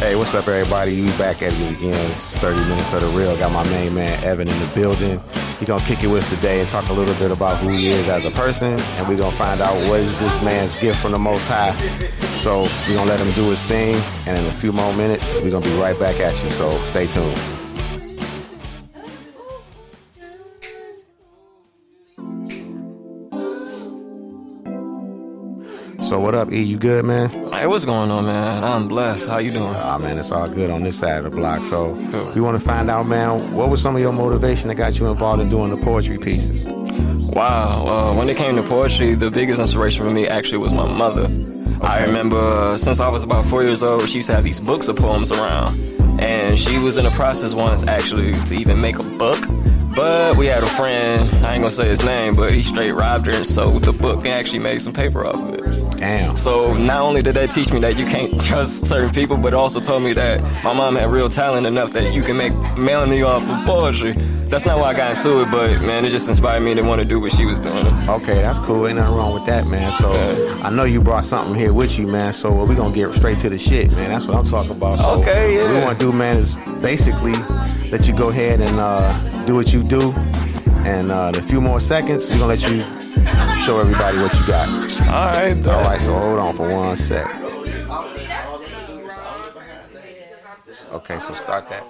Hey, what's up, everybody? We back at it again. This is 30 Minutes of the Real. Got my main man, Evan, in the building. He gonna kick it with us today and talk a little bit about who he is as a person, and we're gonna find out what is this man's gift from the Most High. So we're gonna let him do his thing, and in a few more minutes, we're gonna be right back at you. So stay tuned. So what up, E? You good, man? Hey, what's going on, man? I'm blessed. How you doing? Ah, man, it's all good on this side of the block. So we want to find out, man, what was some of your motivation that got you involved in doing the poetry pieces? Wow. Uh, when it came to poetry, the biggest inspiration for me actually was my mother. I remember uh, since I was about four years old, she used to have these books of poems around, and she was in the process once actually to even make a book. But we had a friend, I ain't gonna say his name, but he straight robbed her and sold the book and actually made some paper off of it. Damn. So not only did that teach me that you can't trust certain people, but it also told me that my mom had real talent enough that you can make money off of poetry. That's not why I got into it, but man, it just inspired me to want to do what she was doing. Okay, that's cool. Ain't nothing wrong with that, man. So I know you brought something here with you, man. So we're gonna get straight to the shit, man. That's what I'm talking about. So Okay, yeah. What we want to do, man, is basically let you go ahead and uh, do what you do. And uh, in a few more seconds, we're gonna let you show everybody what you got. All right, All right, so hold on for one sec. Okay, so start that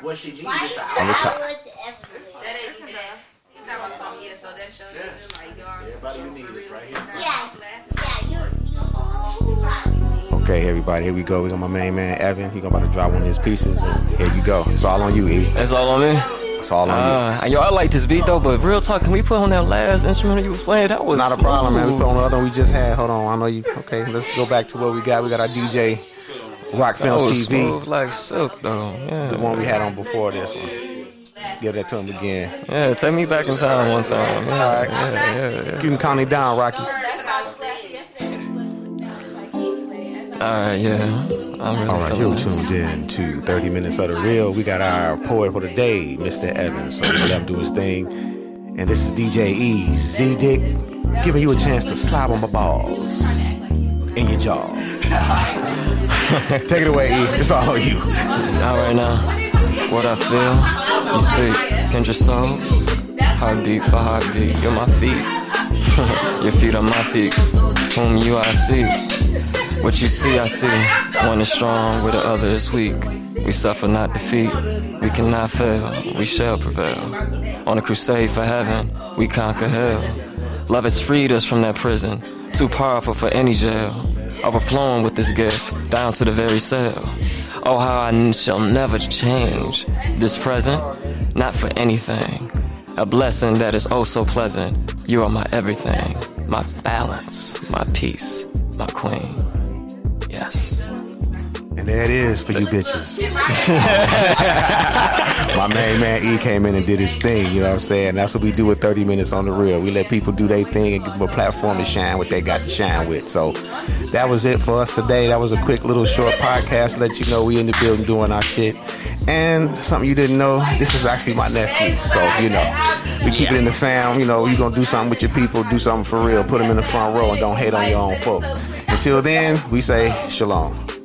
What she needed Why On the top. to everywhere? That ain't even that. He's not on phone yet, so that shows you like y'all. Everybody you need is right here. Yeah, yeah, you, you, right. Okay, everybody, here we go. We got my main man Evan. He gonna about to drop one of his pieces, and here you go. It's all on you, E. That's all on me. It's all on you. Uh, yo, I like this beat though, but real talk, can we put on that last instrument you was playing? That was Not a problem, man. We put on the other one we just had. Hold on, I know you. Okay, let's go back to what we got. We got our DJ Rock Films TV, smooth like silk though. Yeah. the one we had on before this one. Give that to him again. Yeah, take me back in time one time. Yeah, Alright. yeah, yeah, yeah. You can count me down, Rocky. Alright, yeah. I'm really All right, you're tuned in to 30 Minutes of the Real. We got our poet for the day, Mr. Evans. So we let him do his thing. And this is DJ E, Z Dick, giving you a chance to slob on my balls in your jaws. Take it away, E. It's all you. Now right now, what I feel, you speak. Kindred souls, heart deep for heartbeat. You're my feet, your feet are my feet. Whom you I see, what you see I see. One is strong, where the other is weak. We suffer not defeat, we cannot fail. We shall prevail. On a crusade for heaven, we conquer hell. Love has freed us from that prison, too powerful for any jail. Overflowing with this gift, down to the very cell. Oh, how I shall never change this present, not for anything. A blessing that is oh so pleasant. You are my everything, my balance, my peace, my queen. Yes. And there it is for you bitches. My main man E came in and did his thing, you know what I'm saying? That's what we do with 30 Minutes on the Real. We let people do their thing and give them a platform to shine what they got to shine with. So that was it for us today. That was a quick little short podcast. Let you know we in the building doing our shit. And something you didn't know, this is actually my nephew. So, you know, we keep it in the fam. You know, you going to do something with your people, do something for real. Put them in the front row and don't hate on your own folk. Until then, we say shalom.